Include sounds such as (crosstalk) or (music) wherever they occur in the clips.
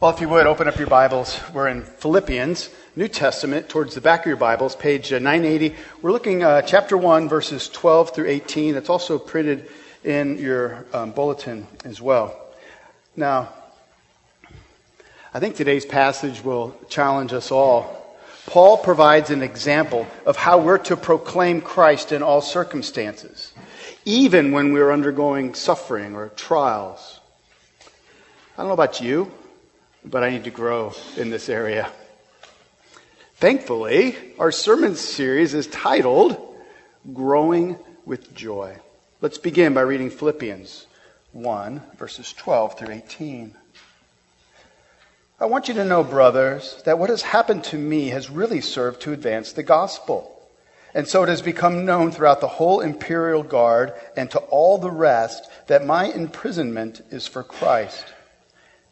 Well, if you would, open up your Bibles. We're in Philippians, New Testament, towards the back of your Bibles, page uh, 980. We're looking uh, chapter 1, verses 12 through 18. It's also printed in your um, bulletin as well. Now, I think today's passage will challenge us all. Paul provides an example of how we're to proclaim Christ in all circumstances, even when we're undergoing suffering or trials. I don't know about you but I need to grow in this area. Thankfully, our sermon series is titled Growing with Joy. Let's begin by reading Philippians 1, verses 12 through 18. I want you to know, brothers, that what has happened to me has really served to advance the gospel. And so it has become known throughout the whole imperial guard and to all the rest that my imprisonment is for Christ.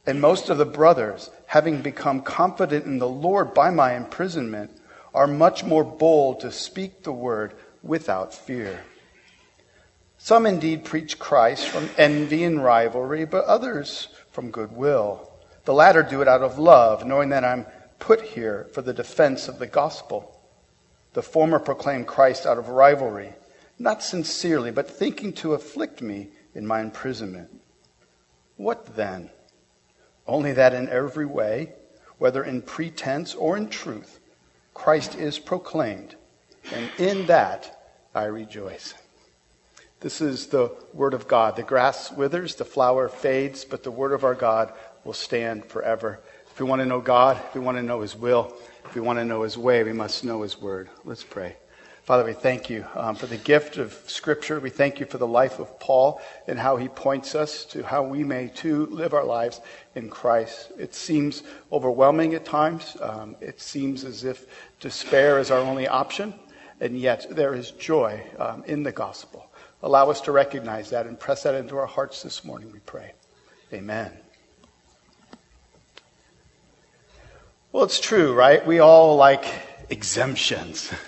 And most of the brothers, having become confident in the Lord by my imprisonment, are much more bold to speak the word without fear. Some indeed preach Christ from envy and rivalry, but others from goodwill. The latter do it out of love, knowing that I'm put here for the defense of the gospel. The former proclaim Christ out of rivalry, not sincerely, but thinking to afflict me in my imprisonment. What then? Only that in every way, whether in pretense or in truth, Christ is proclaimed, and in that I rejoice. This is the word of God. The grass withers, the flower fades, but the word of our God will stand forever. If we want to know God, if we want to know his will, if we want to know his way, we must know his word. Let's pray. Father, we thank you um, for the gift of Scripture. We thank you for the life of Paul and how he points us to how we may too live our lives in Christ. It seems overwhelming at times. Um, it seems as if despair is our only option, and yet there is joy um, in the gospel. Allow us to recognize that and press that into our hearts this morning, we pray. Amen. Well, it's true, right? We all like exemptions. (laughs)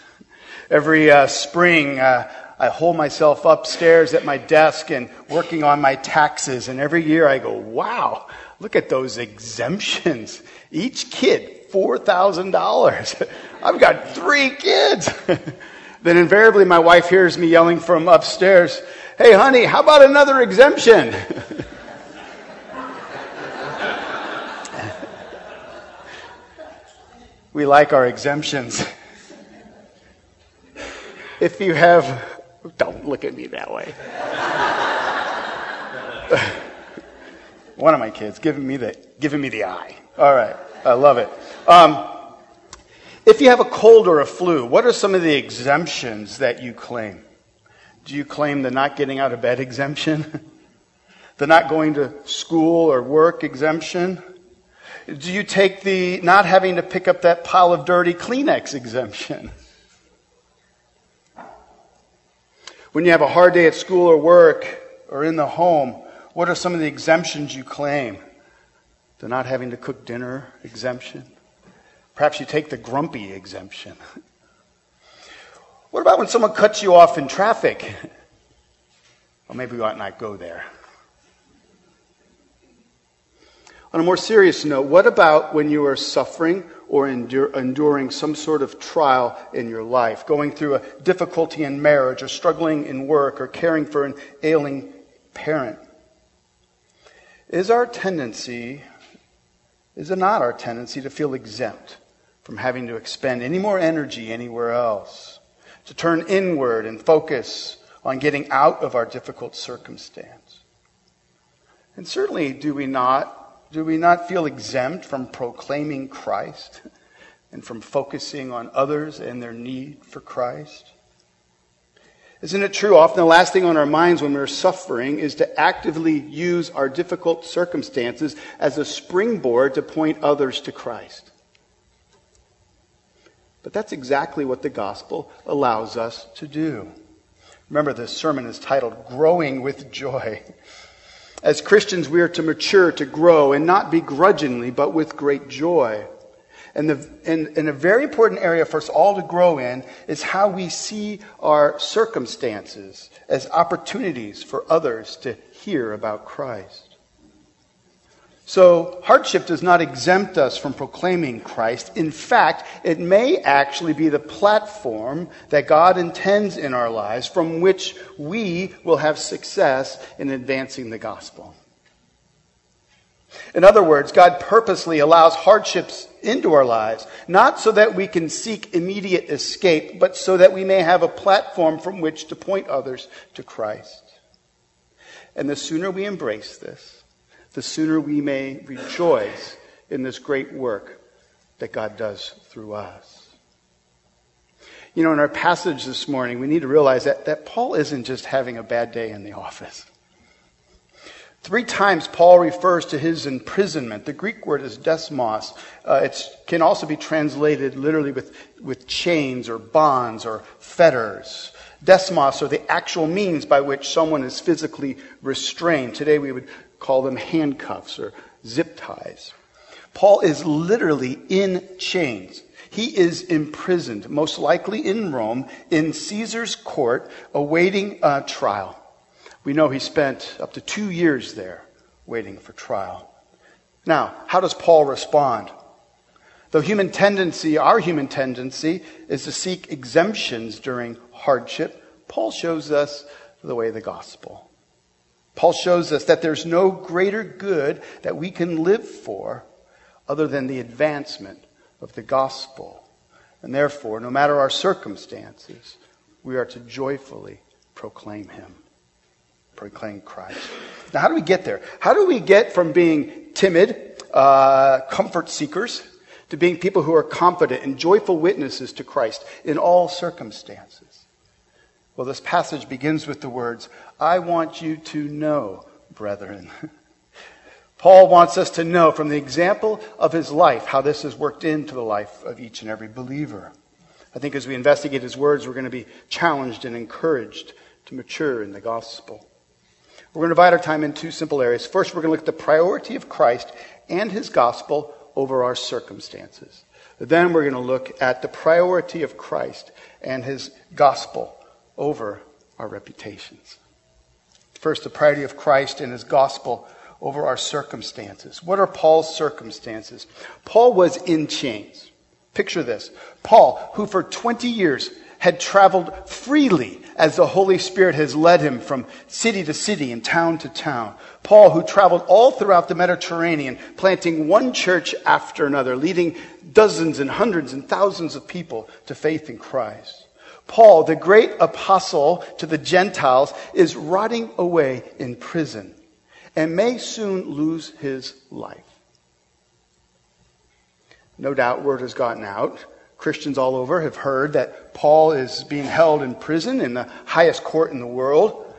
Every uh, spring, uh, I hold myself upstairs at my desk and working on my taxes. And every year I go, wow, look at those exemptions. Each kid, $4,000. (laughs) I've got three kids. (laughs) then invariably my wife hears me yelling from upstairs, hey, honey, how about another exemption? (laughs) we like our exemptions. If you have, don't look at me that way. One of my kids giving me the giving me the eye. All right, I love it. Um, if you have a cold or a flu, what are some of the exemptions that you claim? Do you claim the not getting out of bed exemption? (laughs) the not going to school or work exemption? Do you take the not having to pick up that pile of dirty Kleenex exemption? (laughs) When you have a hard day at school or work or in the home, what are some of the exemptions you claim? The not having to cook dinner exemption? Perhaps you take the grumpy exemption. What about when someone cuts you off in traffic? Well, maybe we ought not go there. On a more serious note, what about when you are suffering or endure, enduring some sort of trial in your life, going through a difficulty in marriage, or struggling in work, or caring for an ailing parent? Is our tendency, is it not our tendency to feel exempt from having to expend any more energy anywhere else? To turn inward and focus on getting out of our difficult circumstance? And certainly, do we not do we not feel exempt from proclaiming Christ and from focusing on others and their need for Christ? Isn't it true? Often the last thing on our minds when we're suffering is to actively use our difficult circumstances as a springboard to point others to Christ. But that's exactly what the gospel allows us to do. Remember, this sermon is titled Growing with Joy. As Christians, we are to mature, to grow, and not begrudgingly, but with great joy. And, the, and, and, a very important area for us all to grow in is how we see our circumstances as opportunities for others to hear about Christ. So, hardship does not exempt us from proclaiming Christ. In fact, it may actually be the platform that God intends in our lives from which we will have success in advancing the gospel. In other words, God purposely allows hardships into our lives, not so that we can seek immediate escape, but so that we may have a platform from which to point others to Christ. And the sooner we embrace this, the sooner we may rejoice in this great work that God does through us. You know, in our passage this morning, we need to realize that, that Paul isn't just having a bad day in the office. Three times Paul refers to his imprisonment. The Greek word is desmos. Uh, it can also be translated literally with, with chains or bonds or fetters. Desmos are the actual means by which someone is physically restrained. Today we would call them handcuffs or zip ties. Paul is literally in chains. He is imprisoned, most likely in Rome, in Caesar's court, awaiting a trial. We know he spent up to two years there waiting for trial. Now, how does Paul respond? Though human tendency, our human tendency, is to seek exemptions during hardship, Paul shows us the way of the gospel. Paul shows us that there's no greater good that we can live for other than the advancement of the gospel. And therefore, no matter our circumstances, we are to joyfully proclaim him, proclaim Christ. Now, how do we get there? How do we get from being timid, uh, comfort seekers, to being people who are confident and joyful witnesses to Christ in all circumstances? Well, this passage begins with the words, I want you to know, brethren. (laughs) Paul wants us to know from the example of his life how this has worked into the life of each and every believer. I think as we investigate his words, we're going to be challenged and encouraged to mature in the gospel. We're going to divide our time in two simple areas. First, we're going to look at the priority of Christ and his gospel over our circumstances. Then we're going to look at the priority of Christ and his gospel over our reputations. First, the priority of Christ and his gospel over our circumstances. What are Paul's circumstances? Paul was in chains. Picture this. Paul, who for 20 years had traveled freely as the Holy Spirit has led him from city to city and town to town. Paul, who traveled all throughout the Mediterranean, planting one church after another, leading dozens and hundreds and thousands of people to faith in Christ. Paul, the great apostle to the Gentiles, is rotting away in prison and may soon lose his life. No doubt word has gotten out. Christians all over have heard that Paul is being held in prison in the highest court in the world.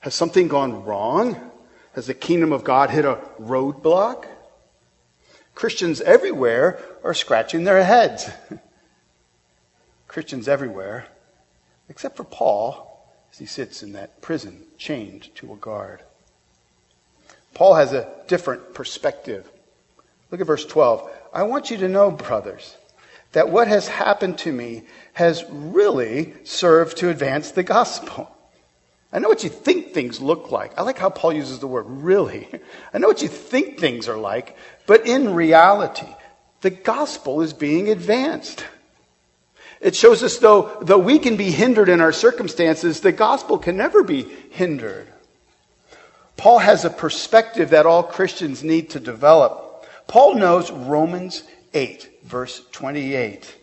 Has something gone wrong? Has the kingdom of God hit a roadblock? Christians everywhere are scratching their heads. (laughs) Christians everywhere except for Paul as he sits in that prison chained to a guard. Paul has a different perspective. Look at verse 12. I want you to know, brothers, that what has happened to me has really served to advance the gospel. I know what you think things look like. I like how Paul uses the word really. (laughs) I know what you think things are like, but in reality, the gospel is being advanced. It shows us though, though we can be hindered in our circumstances, the gospel can never be hindered. Paul has a perspective that all Christians need to develop. Paul knows Romans 8, verse 28.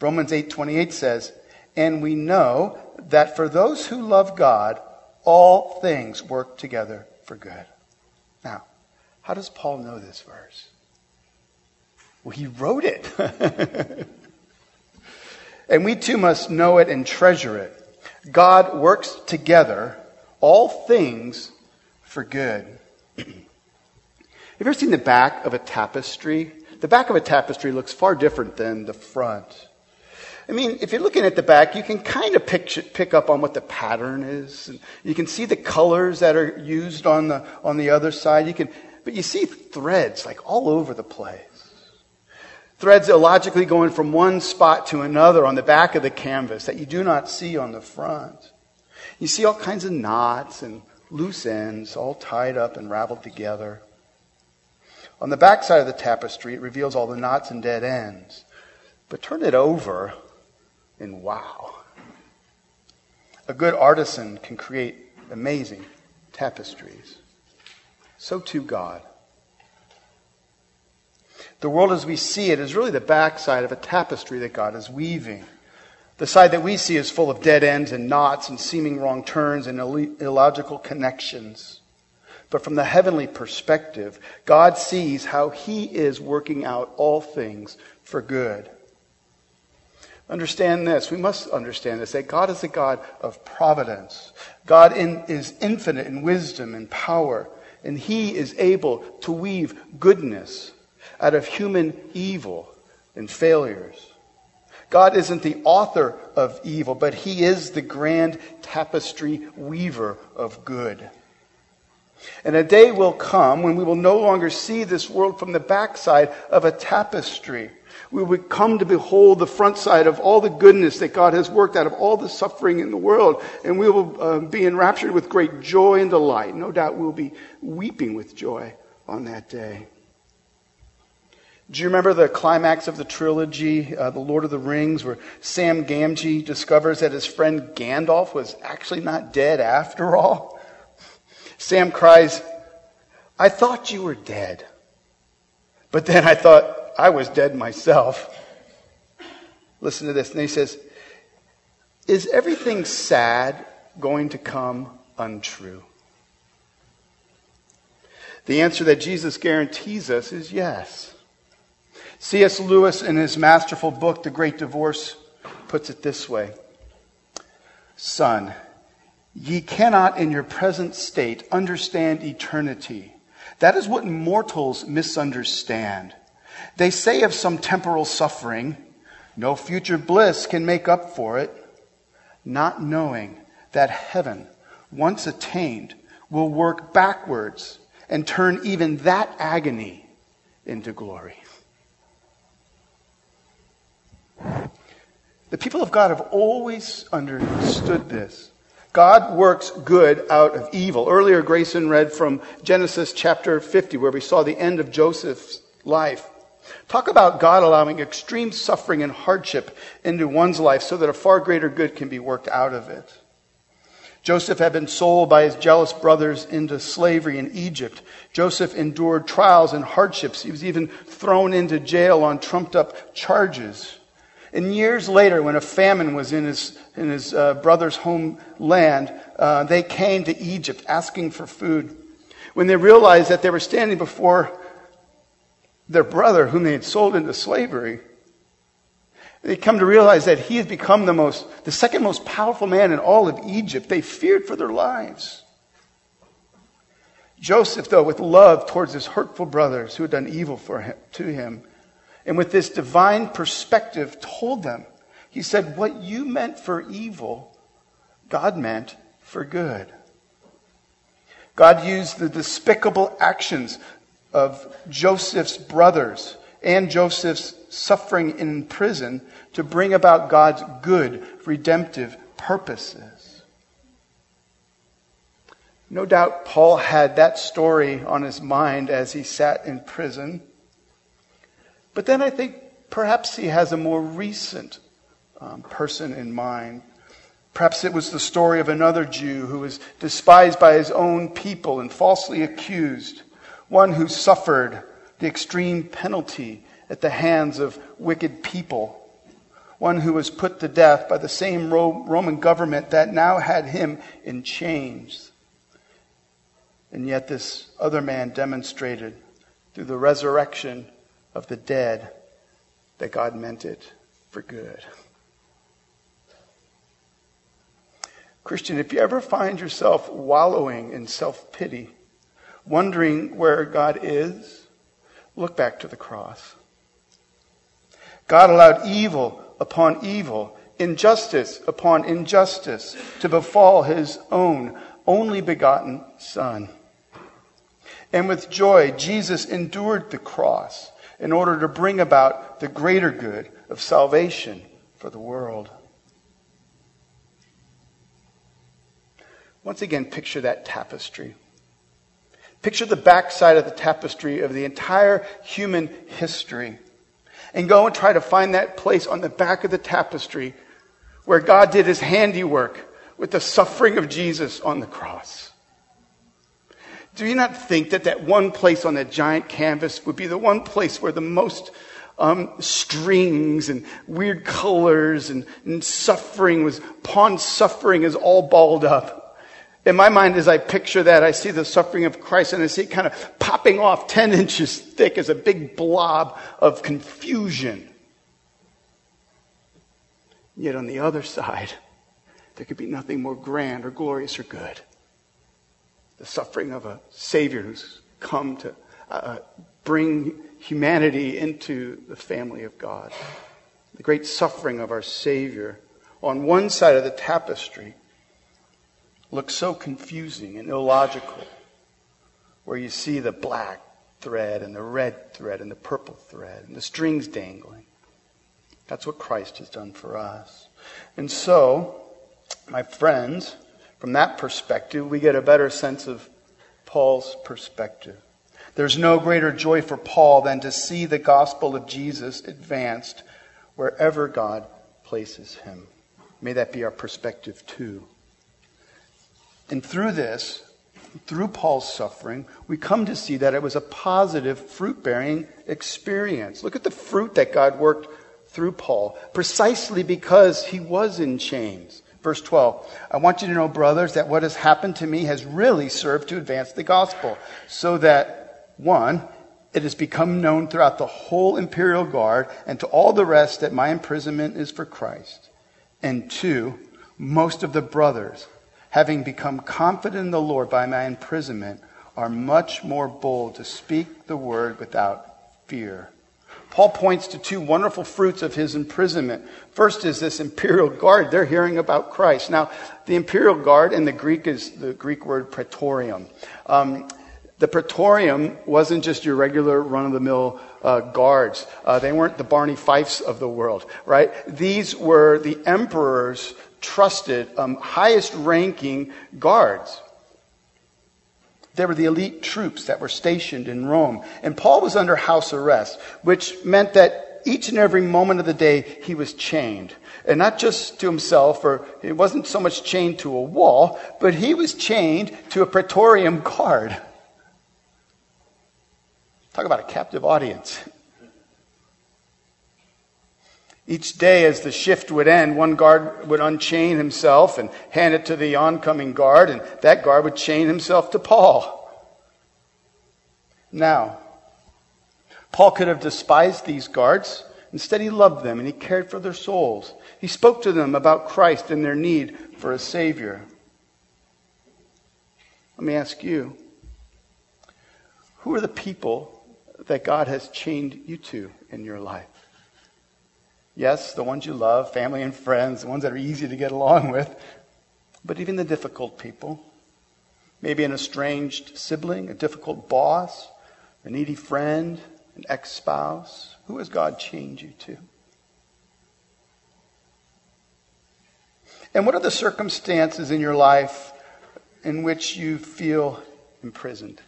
Romans 8, 28 says, And we know that for those who love God, all things work together for good. Now, how does Paul know this verse? Well, he wrote it. (laughs) And we too must know it and treasure it. God works together all things for good. (clears throat) Have you ever seen the back of a tapestry? The back of a tapestry looks far different than the front. I mean, if you're looking at the back, you can kind of pick, pick up on what the pattern is. And you can see the colors that are used on the, on the other side. You can, but you see threads like all over the place threads illogically going from one spot to another on the back of the canvas that you do not see on the front. You see all kinds of knots and loose ends all tied up and raveled together. On the back side of the tapestry, it reveals all the knots and dead ends. But turn it over, and wow. A good artisan can create amazing tapestries. So too God. The world as we see it is really the backside of a tapestry that God is weaving. The side that we see is full of dead ends and knots and seeming wrong turns and illogical connections. But from the heavenly perspective, God sees how He is working out all things for good. Understand this. We must understand this that God is a God of providence. God in, is infinite in wisdom and power, and He is able to weave goodness out of human evil and failures. God isn't the author of evil, but He is the grand tapestry weaver of good. And a day will come when we will no longer see this world from the backside of a tapestry. We will come to behold the front side of all the goodness that God has worked out of all the suffering in the world. And we will uh, be enraptured with great joy and delight. No doubt we'll be weeping with joy on that day. Do you remember the climax of the trilogy, uh, The Lord of the Rings, where Sam Gamgee discovers that his friend Gandalf was actually not dead after (laughs) all? Sam cries, I thought you were dead. But then I thought I was dead myself. Listen to this. And he says, Is everything sad going to come untrue? The answer that Jesus guarantees us is yes. C.S. Lewis, in his masterful book, The Great Divorce, puts it this way Son, ye cannot in your present state understand eternity. That is what mortals misunderstand. They say of some temporal suffering, no future bliss can make up for it, not knowing that heaven, once attained, will work backwards and turn even that agony into glory. The people of God have always understood this. God works good out of evil. Earlier, Grayson read from Genesis chapter 50, where we saw the end of Joseph's life. Talk about God allowing extreme suffering and hardship into one's life so that a far greater good can be worked out of it. Joseph had been sold by his jealous brothers into slavery in Egypt. Joseph endured trials and hardships. He was even thrown into jail on trumped up charges. And years later, when a famine was in his, in his uh, brother's homeland, uh, they came to Egypt asking for food. When they realized that they were standing before their brother, whom they had sold into slavery, they come to realize that he had become the most, the second most powerful man in all of Egypt. They feared for their lives. Joseph, though, with love towards his hurtful brothers who had done evil for him, to him, and with this divine perspective, told them, He said, What you meant for evil, God meant for good. God used the despicable actions of Joseph's brothers and Joseph's suffering in prison to bring about God's good, redemptive purposes. No doubt Paul had that story on his mind as he sat in prison. But then I think perhaps he has a more recent um, person in mind. Perhaps it was the story of another Jew who was despised by his own people and falsely accused, one who suffered the extreme penalty at the hands of wicked people, one who was put to death by the same Roman government that now had him in chains. And yet, this other man demonstrated through the resurrection of the dead that God meant it for good. Christian, if you ever find yourself wallowing in self pity, wondering where God is, look back to the cross. God allowed evil upon evil, injustice upon injustice to befall his own only begotten Son. And with joy, Jesus endured the cross in order to bring about the greater good of salvation for the world. Once again, picture that tapestry. Picture the backside of the tapestry of the entire human history. And go and try to find that place on the back of the tapestry where God did his handiwork with the suffering of Jesus on the cross. Do you not think that that one place on that giant canvas would be the one place where the most um, strings and weird colors and, and suffering was, pawn suffering is all balled up? In my mind, as I picture that, I see the suffering of Christ and I see it kind of popping off 10 (laughs) inches thick as a big blob of confusion. Yet on the other side, there could be nothing more grand or glorious or good. The suffering of a Savior who's come to uh, bring humanity into the family of God. The great suffering of our Savior on one side of the tapestry looks so confusing and illogical, where you see the black thread and the red thread and the purple thread and the strings dangling. That's what Christ has done for us. And so, my friends, from that perspective, we get a better sense of Paul's perspective. There's no greater joy for Paul than to see the gospel of Jesus advanced wherever God places him. May that be our perspective too. And through this, through Paul's suffering, we come to see that it was a positive fruit bearing experience. Look at the fruit that God worked through Paul, precisely because he was in chains. Verse 12, I want you to know, brothers, that what has happened to me has really served to advance the gospel, so that, one, it has become known throughout the whole imperial guard and to all the rest that my imprisonment is for Christ. And two, most of the brothers, having become confident in the Lord by my imprisonment, are much more bold to speak the word without fear. Paul points to two wonderful fruits of his imprisonment. First is this imperial guard. They're hearing about Christ. Now, the imperial guard in the Greek is the Greek word praetorium. Um, the praetorium wasn't just your regular run of the mill uh, guards. Uh, they weren't the Barney Fifes of the world, right? These were the emperor's trusted, um, highest ranking guards. They were the elite troops that were stationed in Rome. And Paul was under house arrest, which meant that each and every moment of the day he was chained. And not just to himself, or he wasn't so much chained to a wall, but he was chained to a praetorium guard. Talk about a captive audience. Each day, as the shift would end, one guard would unchain himself and hand it to the oncoming guard, and that guard would chain himself to Paul. Now, Paul could have despised these guards. Instead, he loved them and he cared for their souls. He spoke to them about Christ and their need for a Savior. Let me ask you who are the people that God has chained you to in your life? Yes, the ones you love, family and friends, the ones that are easy to get along with, but even the difficult people. Maybe an estranged sibling, a difficult boss, a needy friend, an ex spouse. Who has God chained you to? And what are the circumstances in your life in which you feel imprisoned?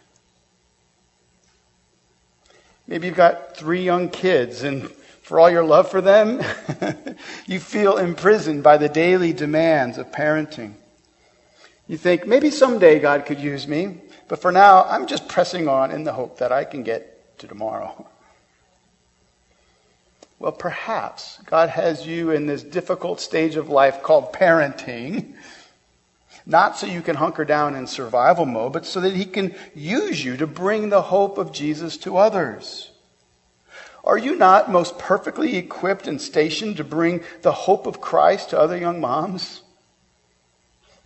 Maybe you've got three young kids and for all your love for them, (laughs) you feel imprisoned by the daily demands of parenting. You think, maybe someday God could use me, but for now, I'm just pressing on in the hope that I can get to tomorrow. (laughs) Well, perhaps God has you in this difficult stage of life called parenting, (laughs) not so you can hunker down in survival mode, but so that He can use you to bring the hope of Jesus to others. Are you not most perfectly equipped and stationed to bring the hope of Christ to other young moms?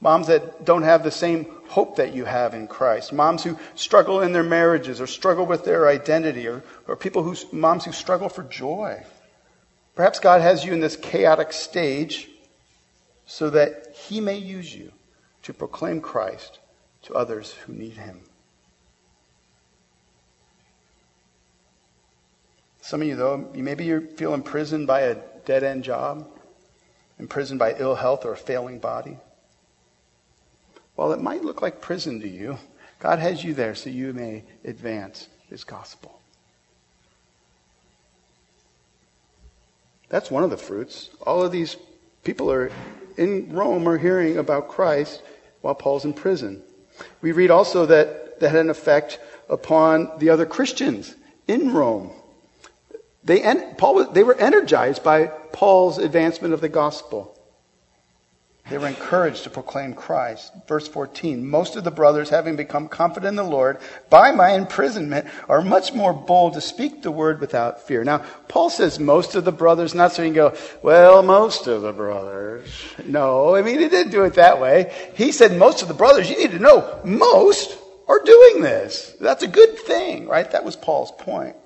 Moms that don't have the same hope that you have in Christ. Moms who struggle in their marriages or struggle with their identity or, or people who, moms who struggle for joy. Perhaps God has you in this chaotic stage so that He may use you to proclaim Christ to others who need Him. Some of you, though, maybe you feel imprisoned by a dead end job, imprisoned by ill health or a failing body. While it might look like prison to you, God has you there so you may advance his gospel. That's one of the fruits. All of these people are in Rome are hearing about Christ while Paul's in prison. We read also that that had an effect upon the other Christians in Rome. They, Paul, they were energized by Paul's advancement of the gospel. They were encouraged to proclaim Christ. Verse 14 Most of the brothers, having become confident in the Lord by my imprisonment, are much more bold to speak the word without fear. Now, Paul says most of the brothers, not so you can go, well, most of the brothers. No, I mean, he didn't do it that way. He said most of the brothers, you need to know, most are doing this. That's a good thing, right? That was Paul's point.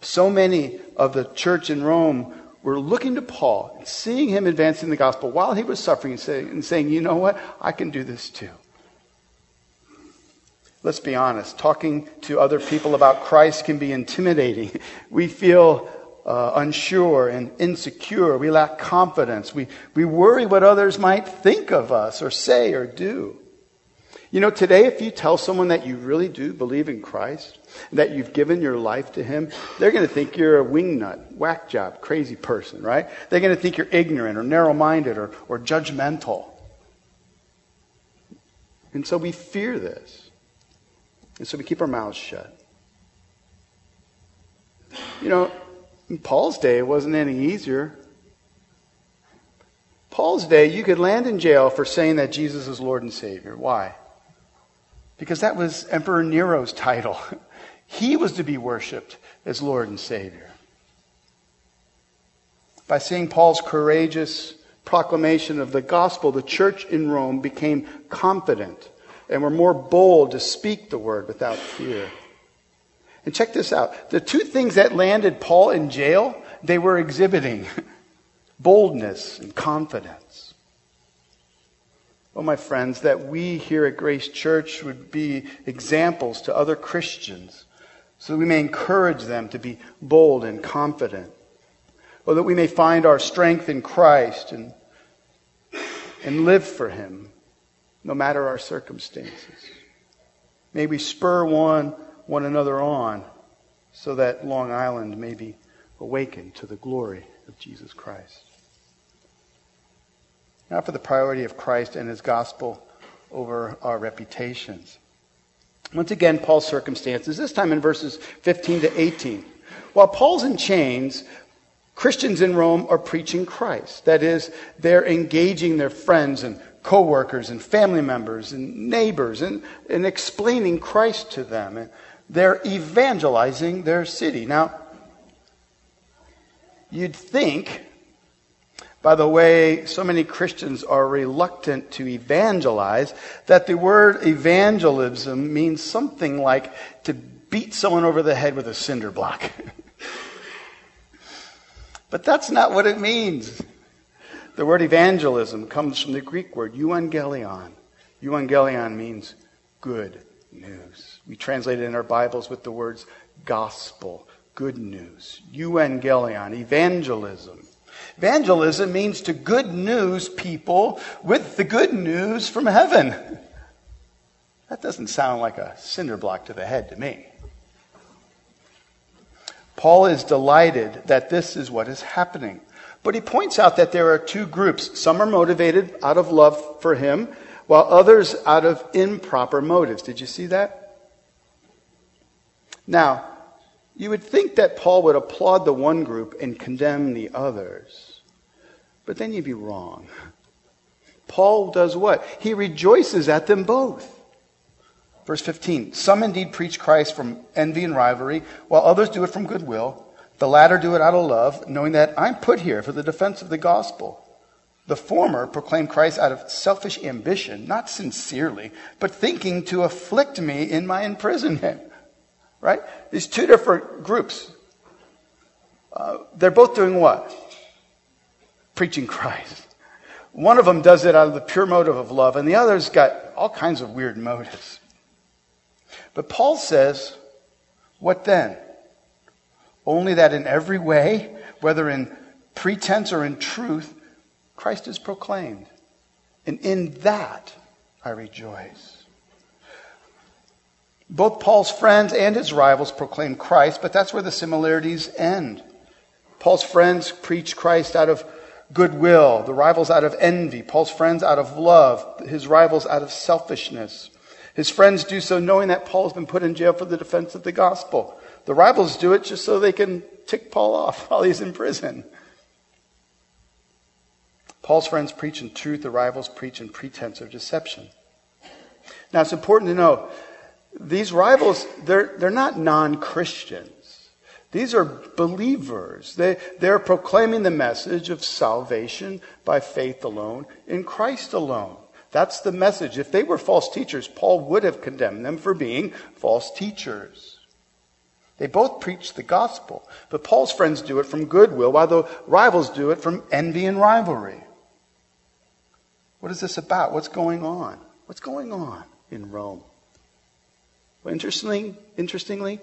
So many of the church in Rome were looking to Paul seeing him advancing the gospel while he was suffering and, say, and saying, you know what? I can do this too. Let's be honest. Talking to other people about Christ can be intimidating. (laughs) We feel uh, unsure and insecure. We lack confidence. We, we worry what others might think of us or say or do. You know, today, if you tell someone that you really do believe in Christ, that you've given your life to Him, they're going to think you're a wingnut, whack job, crazy person, right? They're going to think you're ignorant or narrow minded or, or judgmental. And so we fear this. And so we keep our mouths shut. You know, in Paul's day, it wasn't any easier. Paul's day, you could land in jail for saying that Jesus is Lord and Savior. Why? Because that was Emperor Nero's title. (laughs) He was to be worshiped as Lord and Savior. By seeing Paul's courageous proclamation of the gospel, the church in Rome became confident and were more bold to speak the word without fear. And check this out. The two things that landed Paul in jail, they were exhibiting (laughs) boldness and confidence. Oh, my friends, that we here at Grace Church would be examples to other Christians so that we may encourage them to be bold and confident. Or that we may find our strength in Christ and, and live for Him no matter our circumstances. May we spur one, one another on so that Long Island may be awakened to the glory of Jesus Christ not for the priority of Christ and his gospel over our reputations. Once again, Paul's circumstances, this time in verses 15 to 18. While Paul's in chains, Christians in Rome are preaching Christ. That is, they're engaging their friends and coworkers and family members and neighbors and, and explaining Christ to them. And they're evangelizing their city. Now, you'd think by the way so many Christians are reluctant to evangelize, that the word evangelism means something like to beat someone over the head with a cinder block. (laughs) but that's not what it means. The word evangelism comes from the Greek word euangelion. Euangelion means good news. We translate it in our Bibles with the words gospel, good news. Euangelion, evangelism. Evangelism means to good news people with the good news from heaven. That doesn't sound like a cinder block to the head to me. Paul is delighted that this is what is happening. But he points out that there are two groups. Some are motivated out of love for him, while others out of improper motives. Did you see that? Now, you would think that Paul would applaud the one group and condemn the others. But then you'd be wrong. Paul does what? He rejoices at them both. Verse 15 Some indeed preach Christ from envy and rivalry, while others do it from goodwill. The latter do it out of love, knowing that I'm put here for the defense of the gospel. The former proclaim Christ out of selfish ambition, not sincerely, but thinking to afflict me in my imprisonment. Right? These two different groups. Uh, they're both doing what? Preaching Christ. One of them does it out of the pure motive of love, and the other's got all kinds of weird motives. But Paul says, what then? Only that in every way, whether in pretense or in truth, Christ is proclaimed. And in that I rejoice. Both Paul's friends and his rivals proclaim Christ, but that's where the similarities end. Paul's friends preach Christ out of goodwill, the rivals out of envy, Paul's friends out of love, his rivals out of selfishness. His friends do so knowing that Paul has been put in jail for the defense of the gospel. The rivals do it just so they can tick Paul off (laughs) while he's in prison. Paul's friends preach in truth, the rivals preach in pretense or deception. Now it's important to know these rivals, they're, they're not non Christians. These are believers. They, they're proclaiming the message of salvation by faith alone in Christ alone. That's the message. If they were false teachers, Paul would have condemned them for being false teachers. They both preach the gospel, but Paul's friends do it from goodwill, while the rivals do it from envy and rivalry. What is this about? What's going on? What's going on in Rome? Well, interestingly, interestingly,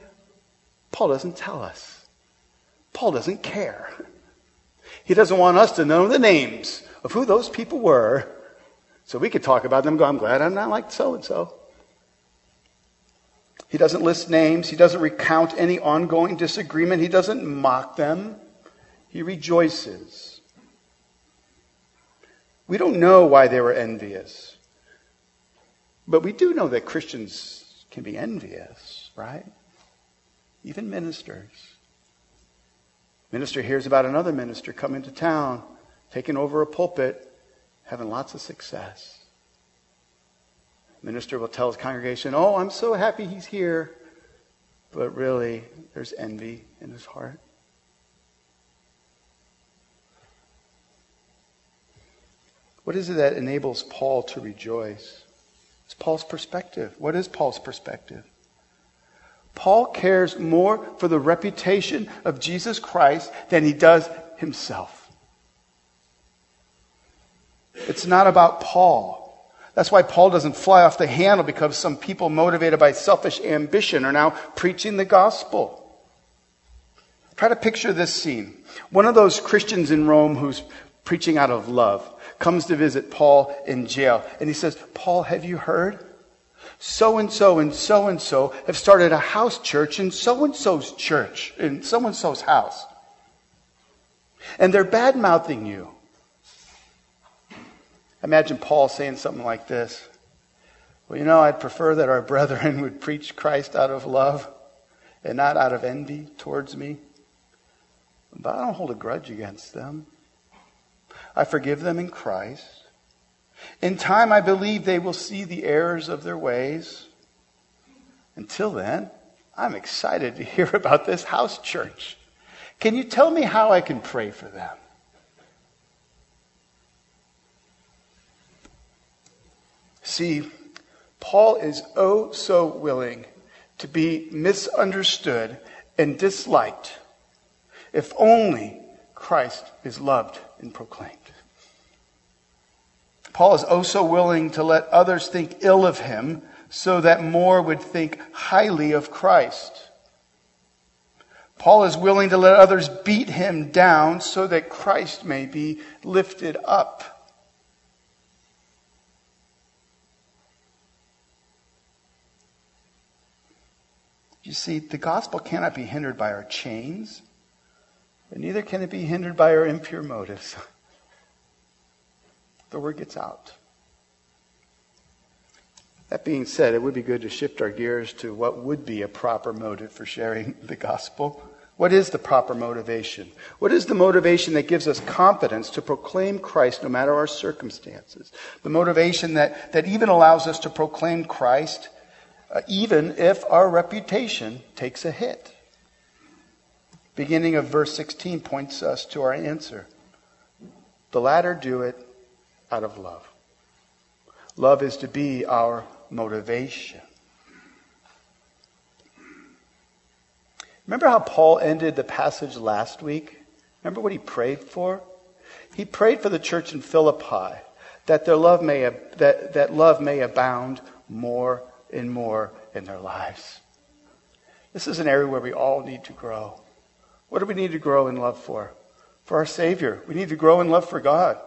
Paul doesn't tell us. Paul doesn't care. He doesn't want us to know the names of who those people were so we could talk about them go, I'm glad I'm not like so and so. He doesn't list names. He doesn't recount any ongoing disagreement. He doesn't mock them. He rejoices. We don't know why they were envious. But we do know that Christians can be envious, right? Even ministers. Minister hears about another minister coming to town, taking over a pulpit, having lots of success. Minister will tell his congregation, Oh, I'm so happy he's here. But really, there's envy in his heart. What is it that enables Paul to rejoice? It's Paul's perspective. What is Paul's perspective? Paul cares more for the reputation of Jesus Christ than he does himself. It's not about Paul. That's why Paul doesn't fly off the handle because some people motivated by selfish ambition are now preaching the gospel. Try to picture this scene. One of those Christians in Rome who's preaching out of love comes to visit Paul in jail. And he says, Paul, have you heard? So and so and so and so have started a house church in so and so's church, in so and so's house. And they're bad mouthing you. Imagine Paul saying something like this Well, you know, I'd prefer that our brethren would preach Christ out of love and not out of envy towards me. But I don't hold a grudge against them. I forgive them in Christ. In time, I believe they will see the errors of their ways. Until then, I'm excited to hear (laughs) about this house church. Can you tell me how I can pray for them? See, Paul is oh so willing to be misunderstood and disliked if only Christ is loved and proclaimed. Paul is oh so willing to let others think ill of him so that more would think highly of Christ. Paul is willing to let others beat him down so that Christ may be lifted up. You see, the gospel cannot be hindered by our chains, but neither can it be hindered by our impure motives. (laughs) the word gets out. That being said, it would be good to shift our gears to what would be a proper motive for sharing (laughs) the gospel. What is the proper motivation? What is the motivation that gives us confidence to proclaim Christ no matter our circumstances? The motivation that, that even allows us to proclaim Christ uh, even if our reputation takes a hit. Beginning of verse 16 points us to our answer. The latter do it out of love. Love is to be our motivation. Remember how Paul ended the passage last week? Remember what he prayed for? He prayed for the church in Philippi that their love may that, that love may abound more and more in their lives. This is an area where we all need to grow. What do we need to grow in love for? For our Savior. We need to grow in love for God.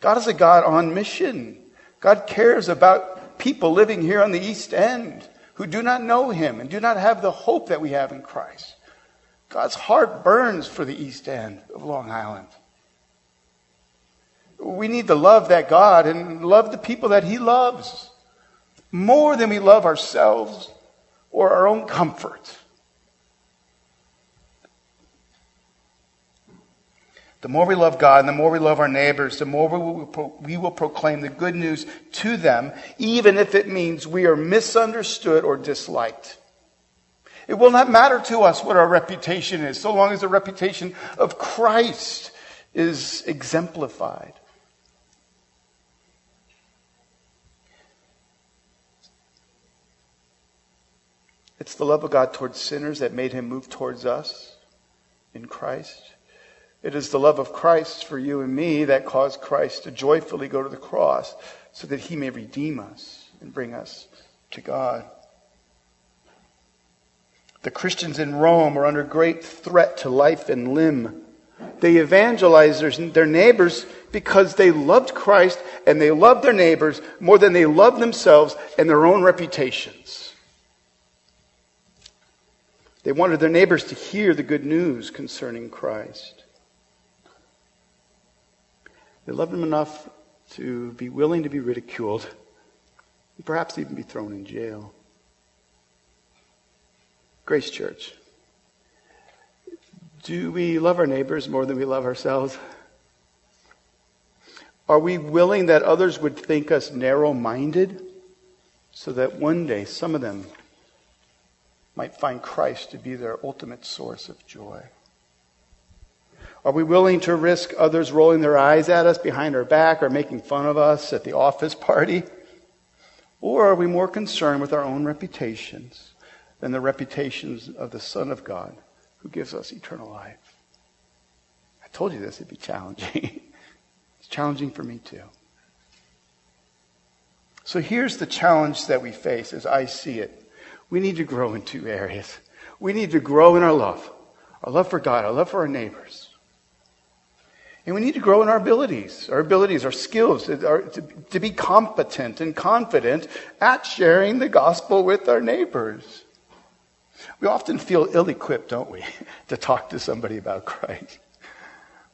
God is a God on mission. God cares about people living here on the East End who do not know him and do not have the hope that we have in Christ. God's heart burns for the East End of Long Island. We need to love that God and love the people that he loves more than we love ourselves or our own comfort. The more we love God and the more we love our neighbors, the more we will, pro- we will proclaim the good news to them, even if it means we are misunderstood or disliked. It will not matter to us what our reputation is, so long as the reputation of Christ is exemplified. It's the love of God towards sinners that made him move towards us in Christ. It is the love of Christ for you and me that caused Christ to joyfully go to the cross so that he may redeem us and bring us to God. The Christians in Rome are under great threat to life and limb. They evangelized their neighbors because they loved Christ and they loved their neighbors more than they loved themselves and their own reputations. They wanted their neighbors to hear the good news concerning Christ. They loved him enough to be willing to be ridiculed, and perhaps even be thrown in jail. Grace Church. Do we love our neighbors more than we love ourselves? Are we willing that others would think us narrow minded so that one day some of them might find Christ to be their ultimate source of joy? Are we willing to risk others rolling their eyes at us behind our back or making fun of us at the office party? Or are we more concerned with our own reputations than the reputations of the Son of God who gives us eternal life? I told you this would be challenging. (laughs) it's challenging for me too. So here's the challenge that we face as I see it. We need to grow in two areas. We need to grow in our love. Our love for God, our love for our neighbors. And we need to grow in our abilities, our abilities, our skills, our, to, to be competent and confident at sharing the gospel with our neighbors. We often feel ill equipped, don't we, (laughs) to talk to somebody about Christ.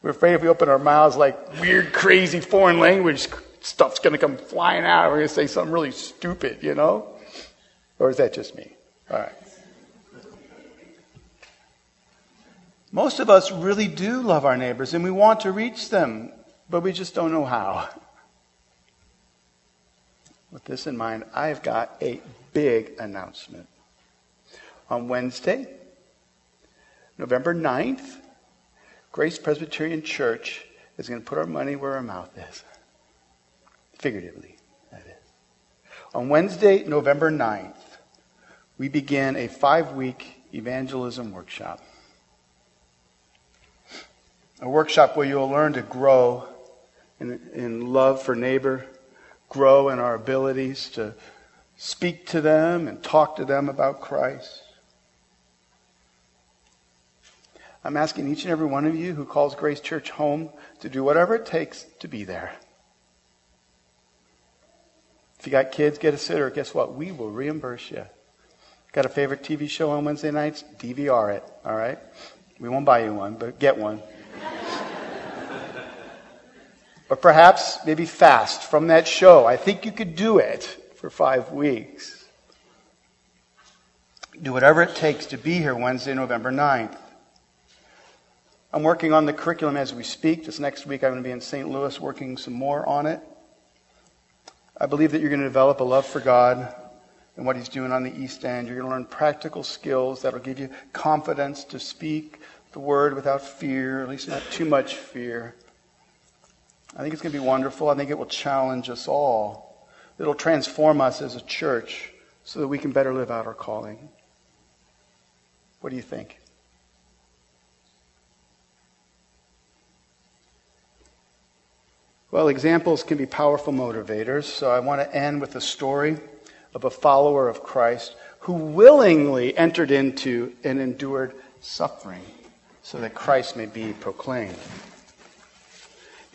We're afraid if we open our mouths like weird, crazy foreign language stuff's going to come flying out. We're going to say something really stupid, you know? Or is that just me? All right. Most of us really do love our neighbors and we want to reach them, but we just don't know how. With this in mind, I've got a big announcement. On Wednesday, November 9th, Grace Presbyterian Church is going to put our money where our mouth is. Figuratively, that is. On Wednesday, November 9th, we begin a five week evangelism workshop a workshop where you'll learn to grow in, in love for neighbor, grow in our abilities to speak to them and talk to them about Christ. I'm asking each and every one of you who calls Grace Church home to do whatever it takes to be there. If you got kids, get a sitter. Guess what? We will reimburse you. Got a favorite TV show on Wednesday nights? DVR it, all right? We won't buy you one, but get one. Or perhaps maybe fast from that show. I think you could do it for five weeks. Do whatever it takes to be here Wednesday, November 9th. I'm working on the curriculum as we speak. This next week I'm going to be in St. Louis working some more on it. I believe that you're going to develop a love for God and what He's doing on the East End. You're going to learn practical skills that will give you confidence to speak the Word without fear, at least not too much fear. I think it's going to be wonderful. I think it will challenge us all. It'll transform us as a church so that we can better live out our calling. What do you think? Well, examples can be powerful motivators, so I want to end with a story of a follower of Christ who willingly entered into and endured suffering so that Christ may be proclaimed.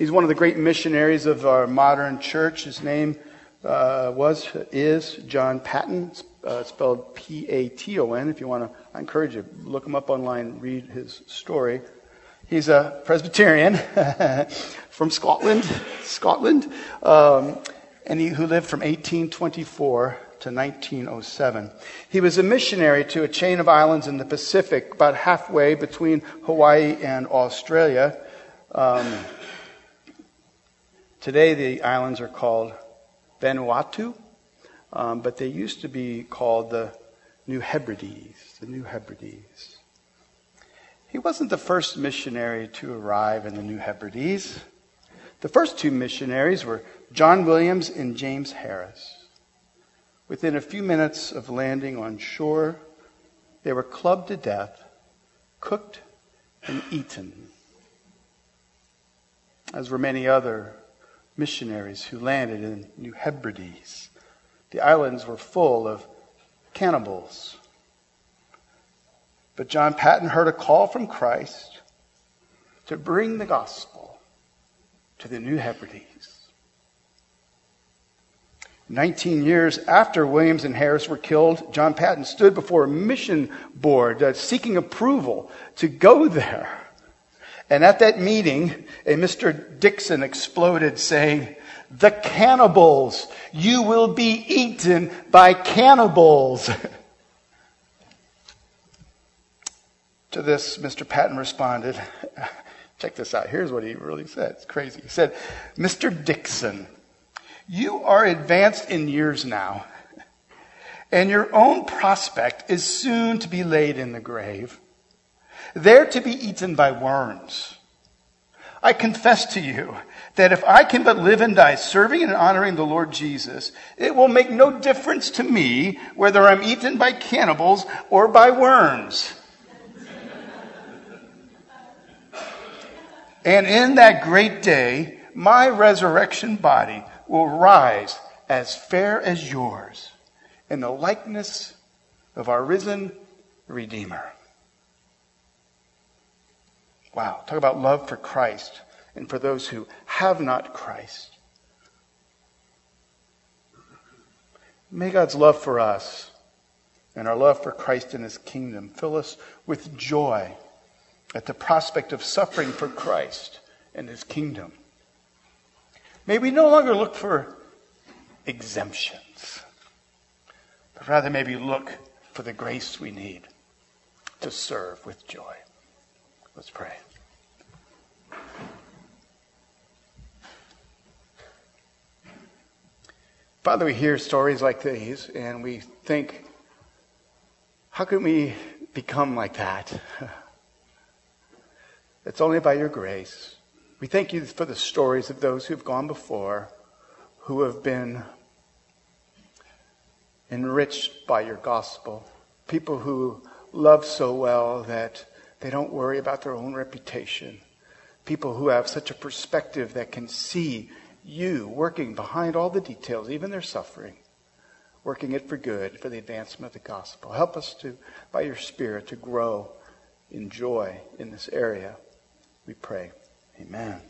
He's one of the great missionaries of our modern church. His name uh, was, is John Paton, uh, spelled P A T O N. If you want to, I encourage you, look him up online, read his story. He's a Presbyterian (laughs) from Scotland, Scotland, um, and he, who lived from 1824 to 1907. He was a missionary to a chain of islands in the Pacific, about halfway between Hawaii and Australia. Um, today, the islands are called Vanuatu, um, but they used to be called the New Hebrides. The New Hebrides. He wasn't the first missionary to arrive in the New Hebrides. The first two missionaries were John Williams and James Harris. Within a few minutes of landing on shore, they were clubbed to death, cooked, and eaten, as were many other missionaries who landed in New Hebrides. The islands were full of cannibals. But John Paton heard a call from Christ to bring the gospel to the New Hebrides. 19 years after Williams and Harris were killed, John Paton stood before a mission board uh, seeking approval to go there. And at that meeting, a Mr. Dixon exploded saying, The cannibals! You will be eaten by cannibals! (laughs) to this, Mr. Paton responded, (laughs) Check this out. Here's what he really said. It's crazy. He said, Mr. Dixon, you are advanced in years now, and your own prospect is soon to be laid in the grave, there to be eaten by worms. I confess to you that if I can but live and die serving and honoring the Lord Jesus, it will make no difference to me whether I'm eaten by cannibals or by worms. and in that great day, my resurrection body will rise as fair as yours in the likeness of our risen Redeemer. Wow, talk about love for Christ and for those who have not Christ. May God's love for us and our love for Christ and his kingdom fill us with joy at the prospect of suffering for Christ and his kingdom. May we no longer look for exemptions, but rather maybe look for the grace we need to serve with joy. Let's pray. Father, we hear stories like these and we think, how can we become like that? (laughs) it's only by your grace. We thank you for the stories of those who've gone before, who have been enriched by your gospel. People who love so well that they don't worry about their own reputation. People who have such a perspective that can see you working behind all the details, even their suffering, working it for good, for the advancement of the gospel. Help us to, by your Spirit, to grow in joy in this area. We pray. Amen.